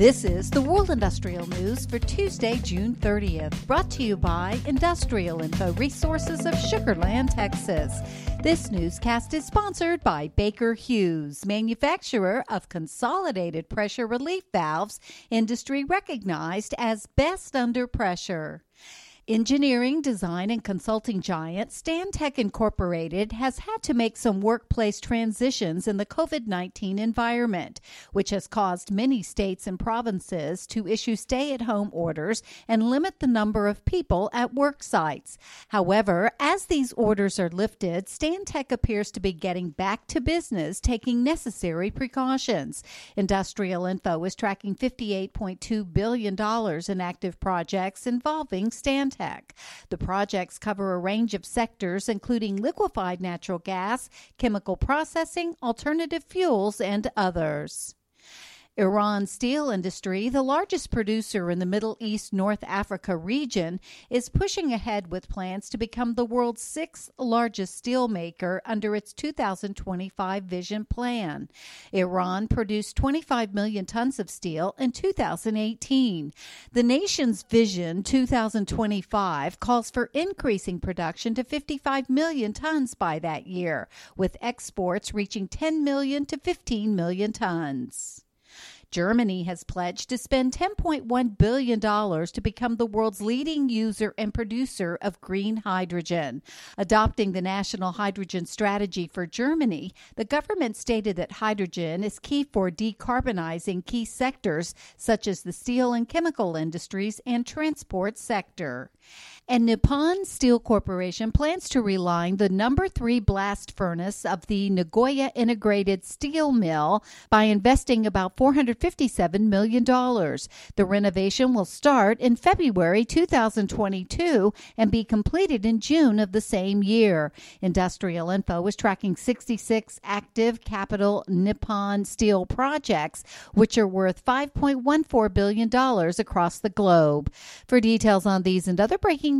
This is the World Industrial News for Tuesday, June 30th, brought to you by Industrial Info Resources of Sugarland, Texas. This newscast is sponsored by Baker Hughes, manufacturer of consolidated pressure relief valves, industry recognized as best under pressure. Engineering, design, and consulting giant Stantec Incorporated has had to make some workplace transitions in the COVID 19 environment, which has caused many states and provinces to issue stay at home orders and limit the number of people at work sites. However, as these orders are lifted, Stantec appears to be getting back to business, taking necessary precautions. Industrial Info is tracking $58.2 billion in active projects involving Stantec. The projects cover a range of sectors, including liquefied natural gas, chemical processing, alternative fuels, and others. Iran steel industry, the largest producer in the Middle East North Africa region, is pushing ahead with plans to become the world's sixth largest steel maker under its 2025 vision plan. Iran produced 25 million tons of steel in 2018. The nation's vision 2025 calls for increasing production to 55 million tons by that year, with exports reaching 10 million to 15 million tons. Germany has pledged to spend $10.1 billion to become the world's leading user and producer of green hydrogen. Adopting the National Hydrogen Strategy for Germany, the government stated that hydrogen is key for decarbonizing key sectors such as the steel and chemical industries and transport sector. And Nippon Steel Corporation plans to reline the number three blast furnace of the Nagoya Integrated Steel Mill by investing about $457 million. The renovation will start in February 2022 and be completed in June of the same year. Industrial Info is tracking 66 active capital Nippon Steel projects, which are worth $5.14 billion across the globe. For details on these and other breaking